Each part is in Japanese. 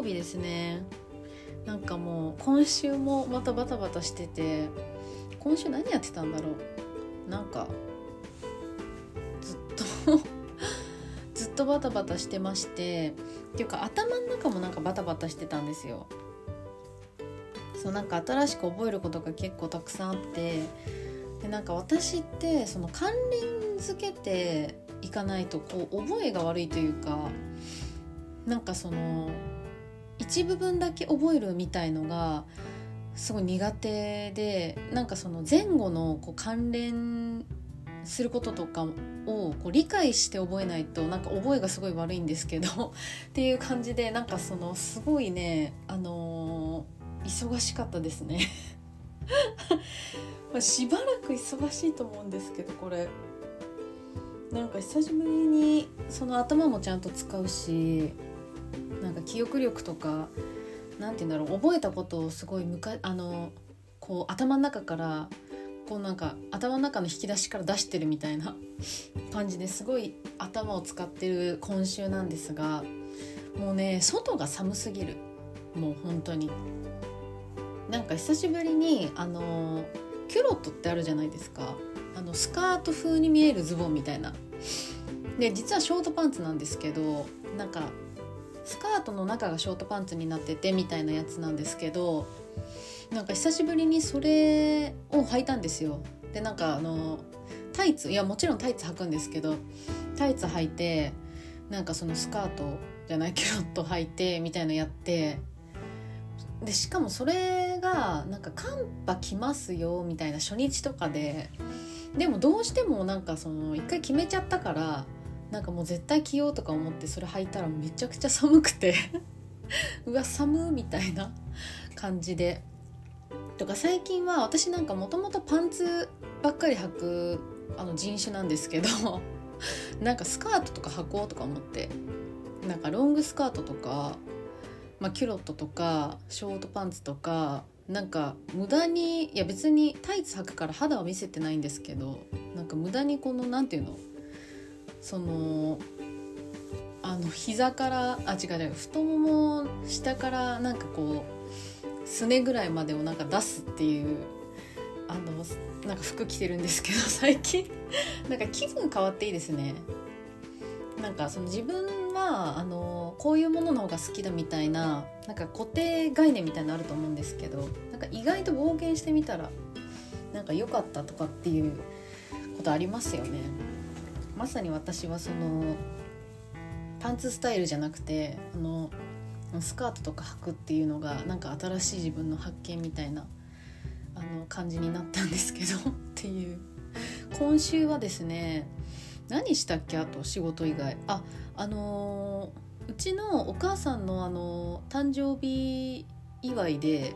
曜日ですね。なんかもう今週もまたバタバタしてて今週何やってたんだろう。なんかずっと ずっとバタバタしてましてっていうか頭の中もなんかバタバタしてたんですよ。そうなんか新しく覚えることが結構たくさんあってでなんか私ってその関連付けていかないとこう覚えが悪いというかなんかその一部分だけ覚えるみたいのがすごい苦手でなんかその前後のこう関連することとかをこう理解して覚えないとなんか覚えがすごい悪いんですけど っていう感じでなんかそのすごいねあのー、忙しかったですね。まあしばらく忙しいと思うんですけどこれ。なんか久しぶりにその頭もちゃんと使うし記憶力とか何て言うんだろう覚えたことをすごいむかあのこう頭の中からこうなんか頭の中の引き出しから出してるみたいな 感じですごい頭を使ってる今週なんですがもうね外が寒すぎる。もう本当に。なんか久しぶりにあのキュロットってあるじゃないですか。あのスカート風に見えるズボンみたいな。で実はショートパンツなんですけどなんかスカートの中がショートパンツになっててみたいなやつなんですけどなんか久しぶりにそれを履いたんですよ。でなんかあのタイツいやもちろんタイツ履くんですけどタイツ履いてなんかそのスカートじゃないキュロット履いてみたいのやってでしかもそれがなんか寒波来ますよみたいな初日とかででもどうしてもなんかその一回決めちゃったからなんかもう絶対着ようとか思ってそれ履いたらめちゃくちゃ寒くて。うわ寒みたいな感じで。とか最近は私なんかもともとパンツばっかり履くあの人種なんですけど。なんかスカートとか履こうとか思って。なんかロングスカートとか、まあ、キュロットとかショートパンツとか。なんか無駄にいや別にタイツ履くから肌を見せてないんですけど。なんか無駄にこの何て言うの？そのあの膝からあ違う違う太もも下からなんかこうすねぐらいまでをなんか出すっていうあのなんか服着てるんですけど 最近なんか気分変わっていいですねなんかその自分はあのこういうものの方が好きだみたいななんか固定概念みたいなのあると思うんですけどなんか意外と冒険してみたらなんか良かったとかっていうことありますよね。まさに私はそのパンツスタイルじゃなくてあのスカートとか履くっていうのがなんか新しい自分の発見みたいなあの感じになったんですけど っていう。今週はですね何したっけ？あと仕事以外。ああのー、うちのお母さんの、あのー、誕生日祝いで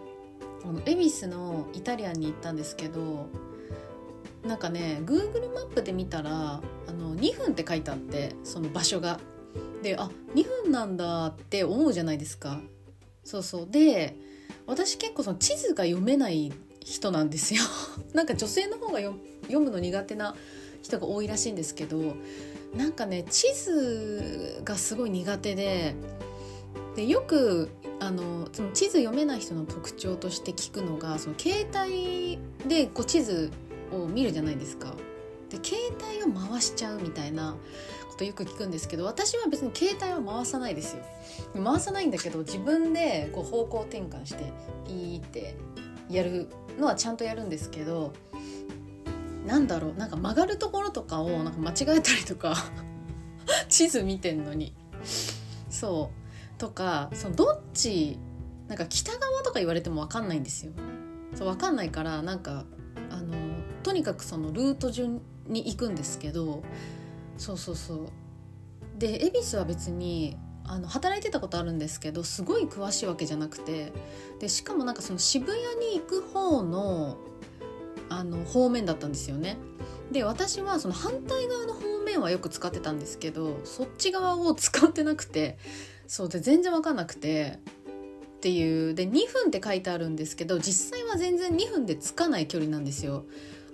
あの恵比寿のイタリアンに行ったんですけどなんかね Google マップで見たらあの2分って書いてあってその場所が。であ2分なんだって思うじゃないですか。そうそうで私結構その地図が読めない人なんですよ。なんか女性の方が読むの苦手な人が多いらしいんですけどなんかね地図がすごい苦手ででよくあのその地図読めない人の特徴として聞くのがその携帯でこう地図を見るじゃないですか。で携帯を回しちゃうみたいなことよく聞くんですけど私は別に携帯は回さないですよ。回さないんだけど自分でこう方向転換してピーってやるのはちゃんとやるんですけどなんだろうなんか曲がるところとかをなんか間違えたりとか地図見てんのに。そう。とかそのどっちなんか北側とか言われても分かんないんですよ。そう分かんないからなんかとにかくそのルート順に行くんですけどそうそうそうで恵比寿は別にあの働いてたことあるんですけどすごい詳しいわけじゃなくてでしかもなんかその渋谷に行く方のあの方面だったんですよね。で私はその反対側の方面はよく使ってたんですけどそっち側を使ってなくてそうで全然分かんなくてっていうで2分って書いてあるんですけど実際は全然2分でつかない距離なんですよ。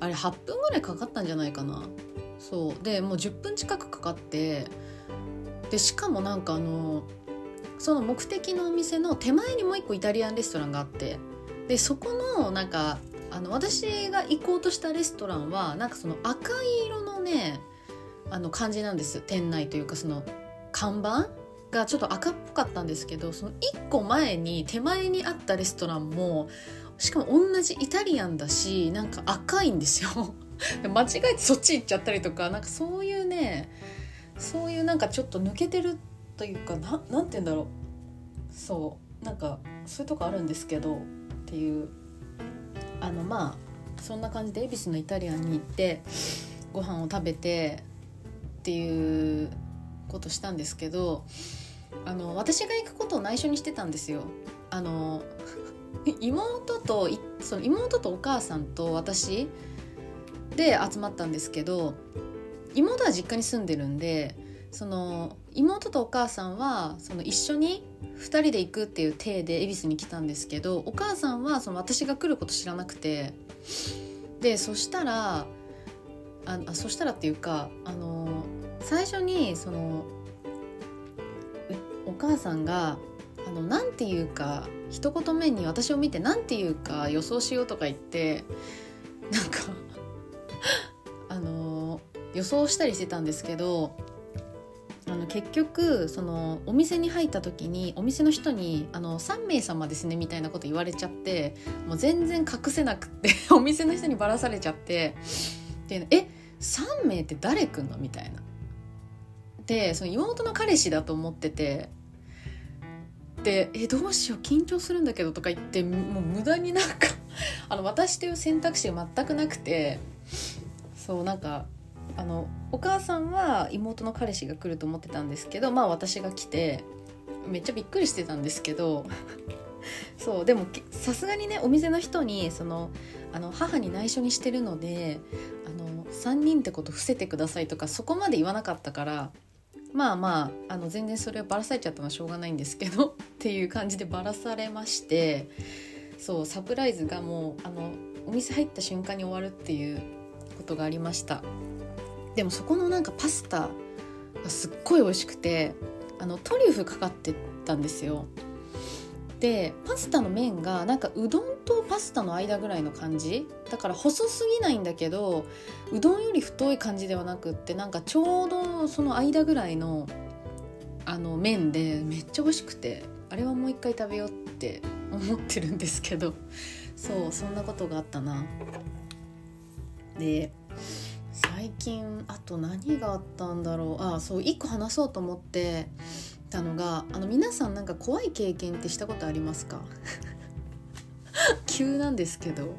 あれ8分ぐらいかかったんじゃないかな。そうでもう10分近くかかってでしかもなんかあのその目的のお店の手前にもう一個イタリアンレストランがあってでそこのなんかあの私が行こうとしたレストランはなんかその赤い色のねあの感じなんです店内というかその看板がちょっと赤っぽかったんですけどその1個前に手前にあったレストランもしかも同じイタリアンだしなんか赤いんですよ。間違えてそっち行っちゃったりとかなんかそういうねそういうなんかちょっと抜けてるというかななんて言うんだろう。そう。なんかそういうとこあるんですけどっていう。あのまあそんな感じで恵比寿のイタリアンに行ってご飯を食べてっていうことしたんですけどあの私が行くことを内緒にしてたんですよ。あの妹とその妹とお母さんと私で集まったんですけど妹は実家に住んでるんでその妹とお母さんはその一緒に2人で行くっていう体で恵比寿に来たんですけどお母さんはその私が来ること知らなくてでそしたらああそしたらっていうかあの最初にそのお母さんがあのなんていうか一言目に私を見てなんていうか予想しようとか言ってなんかあの予想したりしてたんですけどあの結局そのお店に入った時にお店の人にあの「3名様ですね」みたいなこと言われちゃってもう全然隠せなくって お店の人にばらされちゃってで「え3名って誰来んの?」みたいな。でその妹の彼氏だと思っててで「えどうしよう緊張するんだけど」とか言ってもう無駄になんかあの私という選択肢が全くなくてそうなんかあのお母さんは妹の彼氏が来ると思ってたんですけどまあ私が来てめっちゃびっくりしてたんですけどそうでもさすがにねお店の人にそのあの母に内緒にしてるのであの3人ってこと伏せてくださいとかそこまで言わなかったからまあまああの全然それをばらされちゃったのはしょうがないんですけど っていう感じでばらされましてそうサプライズがもうあのお店入った瞬間に終わるっていうことがありました。でもそこのなんかパスタがすっごい美味しくてあのトリュフかかってたんですよ。でパスタの麺がなんかうどんとパスタの間ぐらいの感じ？だから細すぎないんだけどうどんより太い感じではなくってなんかちょうどその間ぐらいのあの麺でめっちゃ美味しくてあれはもう一回食べようって 思ってるんですけどそうそんなことがあったな。で最近あと何があったんだろう？あそう一個話そうと思ってたのがあの皆さんなんか怖い経験ってしたことありますか？急なんですけど。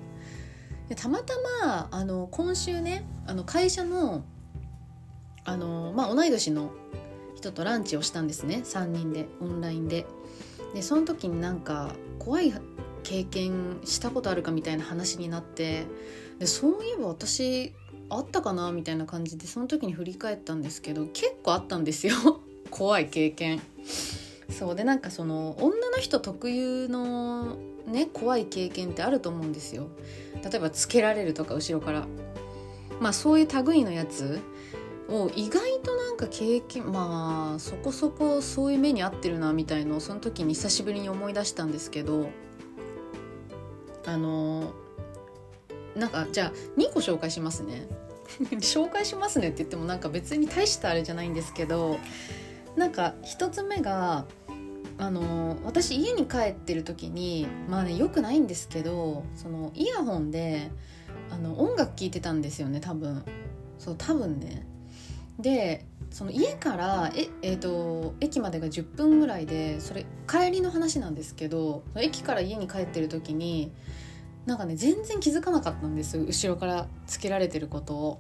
たまたまあの今週ねあの会社のあの、まあ、同い年の人とランチをしたんですね。3人でオンラインで。でその時になんか怖い経験したことあるかみたいな話になって。でそういえば私あったかな？みたいな感じでその時に振り返ったんですけど結構あったんですよ。怖い経験。そう。でなんかその女の人特有のね怖い経験ってあると思うんですよ。例えばつけられるとか後ろから。まあそういう類のやつを意外となんか経験まあそこそこそういう目に遭ってるなみたいのをその時に久しぶりに思い出したんですけどあのなんかじゃあ2個紹介しますね。紹介しますねって言ってもなんか別に大したあれじゃないんですけどなんか1つ目があの私家に帰ってる時にまあねよくないんですけどそのイヤホンであの音楽聴いてたんですよね多分そう多分ねでその家からえ、えーと、駅までが10分ぐらいでそれ帰りの話なんですけど駅から家に帰ってる時になんかね全然気づかなかったんです後ろからつけられてることを。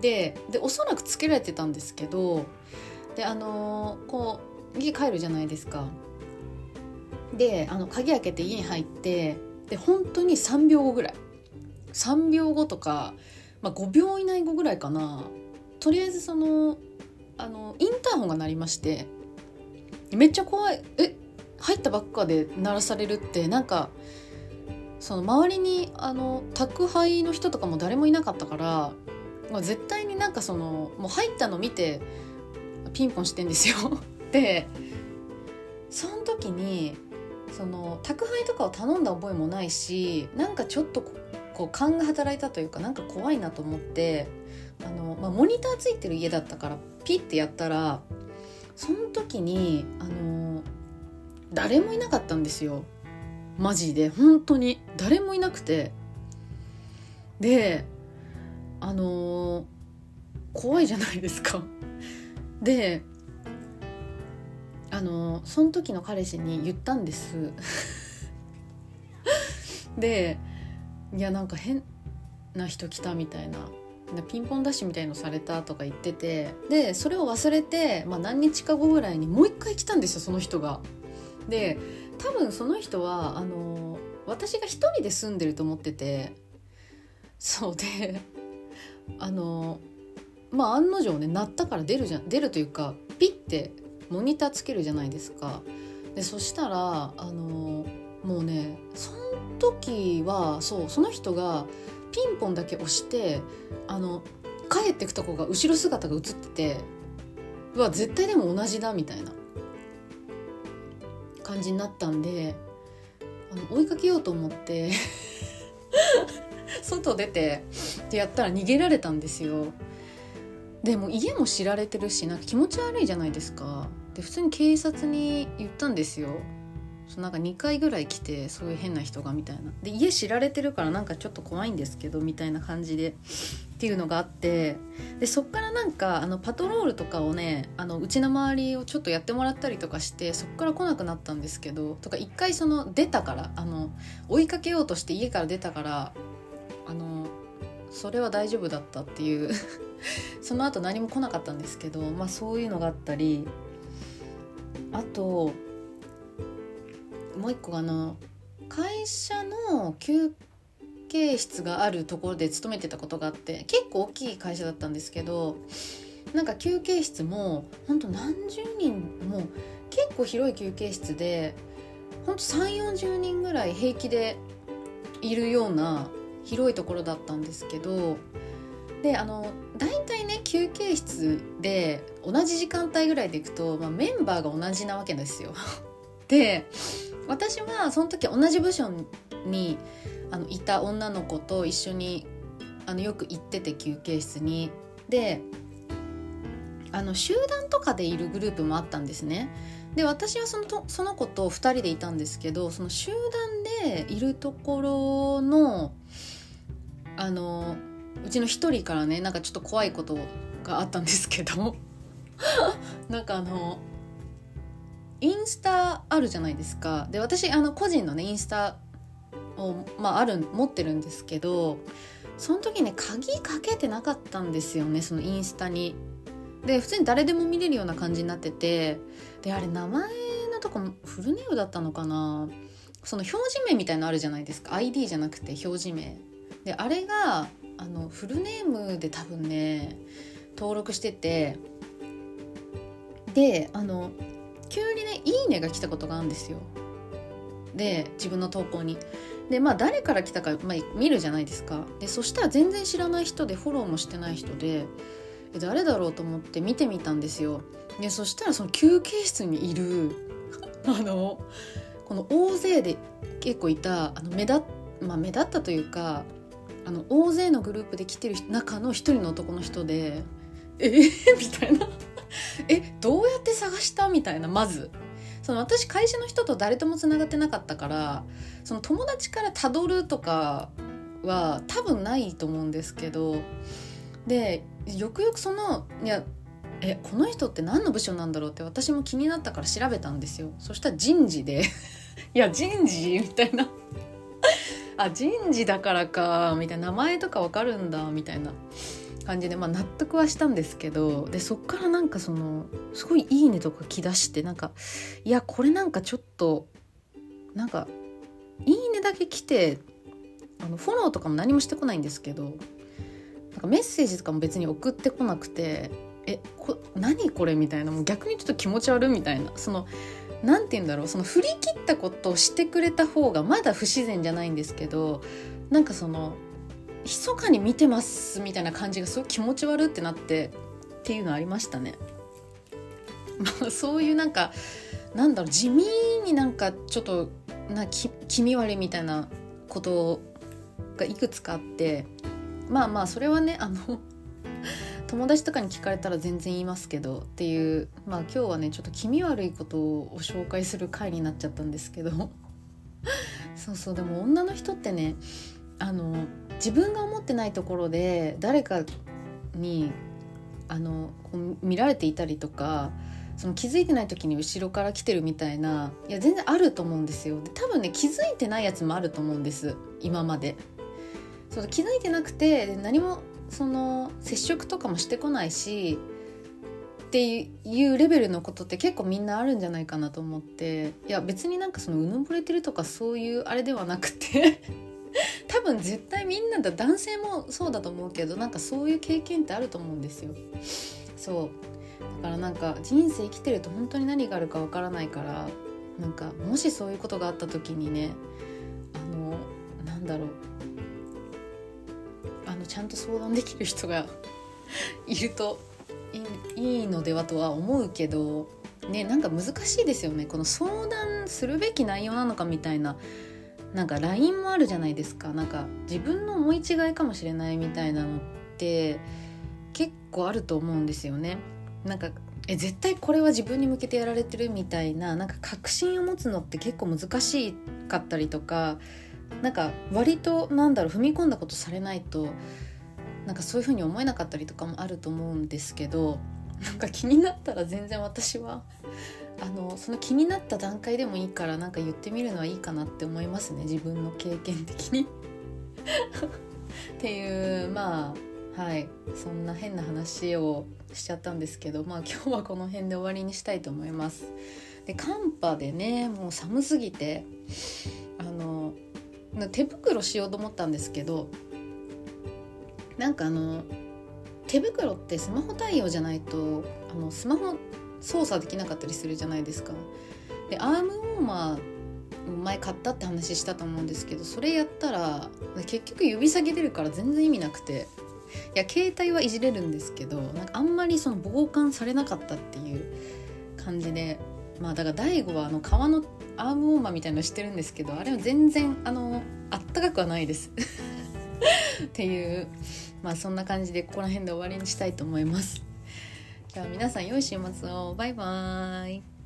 ででおそらくつけられてたんですけどであの、こう家帰るじゃないですか。であの鍵開けて家に入ってで本当に3秒後ぐらい。3秒後とか、まあ、5秒以内後ぐらいかな。とりあえずそのあのインターホンが鳴りましてめっちゃ怖い。え入ったばっかで鳴らされるってなんかその周りにあの宅配の人とかも誰もいなかったから、まあ、絶対になんかそのもう入ったの見てピンポンしてんですよ。でその時にその宅配とかを頼んだ覚えもないしなんかちょっとこう勘が働いたというかなんか怖いなと思ってあの、まあ、モニターついてる家だったからピッてやったらその時にあの誰もいなかったんですよ。マジで。本当に。誰もいなくて。であの怖いじゃないですか。であのその時の彼氏に言ったんです。でいやなんか変な人来たみたいな。ピンポンダッシュみたいのされたとか言ってて。でそれを忘れて、まあ、何日か後ぐらいにもう一回来たんですよその人が。で多分その人はあの私が一人で住んでると思ってて。そうであのまあ案の定ね鳴ったから出るじゃん出るというかピッてモニターつけるじゃないですか。でそしたらあのもうねその時はそうその人がピンポンだけ押してあの帰ってくとこが後ろ姿が映っててうわ絶対でも同じだみたいな感じになったんであの追いかけようと思って 外出てってやったら逃げられたんですよでも家も知られてるしなんか気持ち悪いじゃないですか。で普通に警察に言ったんですよ。なんか2回ぐらい来てそういう変な人がみたいな。で家知られてるからなんかちょっと怖いんですけどみたいな感じでっていうのがあって。でそっからなんかあのパトロールとかをねあのうちの周りをちょっとやってもらったりとかしてそっから来なくなったんですけどとか一回その出たからあの追いかけようとして家から出たからそれは大丈夫だったっていう。その後何も来なかったんですけどまあそういうのがあったりあともう一個あの会社の休憩室があるところで勤めてたことがあって結構大きい会社だったんですけどなんか休憩室もほんと何十人も結構広い休憩室でほんと3 4 0人ぐらい平気でいるような広いところだったんですけどであの大体ね休憩室で同じ時間帯ぐらいで行くと、まあ、メンバーが同じなわけですよ。で私はその時同じ部署にあのいた女の子と一緒にあのよく行ってて休憩室に。であの集団とかでいるグループもあったんですね。で私はそのとその子と2人でいたんですけどその集団でいるところのあのうちの1人からねなんかちょっと怖いことがあったんですけど。なんかあのインスタあるじゃないですか。で私あの個人のねインスタを、まあ、ある持ってるんですけどその時ね鍵かけてなかったんですよねそのインスタに。で普通に誰でも見れるような感じになってて。であれ名前のとこフルネームだったのかな。その表示名みたいのあるじゃないですか。ID じゃなくて表示名。であれがあのフルネームで多分ね登録しててであの急にね「いいね」が来たことがあるんですよ。で自分の投稿に。でまあ誰から来たか、まあ、見るじゃないですか。でそしたら全然知らない人でフォローもしてない人で誰だろうと思って見てみたんですよ。でそしたらその休憩室にいる あのこの大勢で結構いたあの目立,、まあ、目立ったというかあの大勢のグループで来てる中の一人の男の人で「え？ー、みたいな。え？どうやって探した？みたいなまず。その私会社の人と誰ともつながってなかったからその友達からたどるとかは多分ないと思うんですけどでよくよくそのいやえこの人って何の部署なんだろうって私も気になったから調べたんですよ。そしたら人事で いや人事？みたいな。あ人事だからかみたいな名前とかわかるんだみたいな感じで、まあ、納得はしたんですけどでそっからなんかそのすごい「いいね」とか来だしてなんかいやこれなんかちょっとなんか「いいね」だけ来てあのフォローとかも何もしてこないんですけどなんかメッセージとかも別に送ってこなくて「えこ何これ?」みたいなもう逆にちょっと気持ち悪いみたいなその何て言うんだろうその振り切ったことをしてくれた方がまだ不自然じゃないんですけどなんかその密かに見てますみたいな感じがすごい気持ち悪ってなってっていうのありましたね。まあ、そういうなんかなんだろう地味になんかちょっとな気気味悪いみたいなことがいくつかあってまあまあそれはねあの友達とかに聞かれたら全然言いますけどっていうまあ今日はねちょっと気味悪いことを紹介する回になっちゃったんですけど。そうそうでも女の人ってねあの自分が思ってないところで誰かにあの見られていたりとかその気づいてない時に後ろから来てるみたいないや全然あると思うんですよ。で多分ね気づいてないやつもあると思うんです今まで。そう気づいてなくて何もその接触とかもしてこないしっていうレベルのことって結構みんなあるんじゃないかなと思っていや別になんかそのうぬぼれてるとかそういうあれではなくて 多分絶対みんなだ男性もそうだと思うけどなんかそういう経験ってあると思うんですよ。そう。だからなんか人生生きてると本当に何があるかわからないからなんかもしそういうことがあった時にねあのなんだろう。ちゃんと相談できる人が いるといいのではとは思うけどねなんか難しいですよねこの相談するべき内容なのかみたいななんか LINE もあるじゃないですかなんか自分の思い違いかもしれないみたいなのって結構あると思うんですよね。なんかえ絶対これは自分に向けてやられてるみたいななんか確信を持つのって結構難しかったりとかなんか割となんだろう踏み込んだことされないとなんかそういう風に思えなかったりとかもあると思うんですけどなんか気になったら全然私はあのその気になった段階でもいいからなんか言ってみるのはいいかなって思いますね自分の経験的にっていうまあはいそんな変な話をしちゃったんですけどまあ今日はこの辺で終わりにしたいと思います。で寒波でねもう寒すぎて手袋しようと思ったんですけどなんかあの手袋ってスマホ対応じゃないとあのスマホ操作できなかったりするじゃないですか。でアームウォーマー前買ったって話したと思うんですけどそれやったら結局指先出るから全然意味なくていや携帯はいじれるんですけどなんかあんまりその傍観されなかったっていう感じでまあだから大悟はあの革のアームウォーマーみたいのしてるんですけどあれは全然あのあったかくはないです。っていうまあそんな感じでここら辺で終わりにしたいと思います。じゃあ皆さん良い週末を。バイバーイ。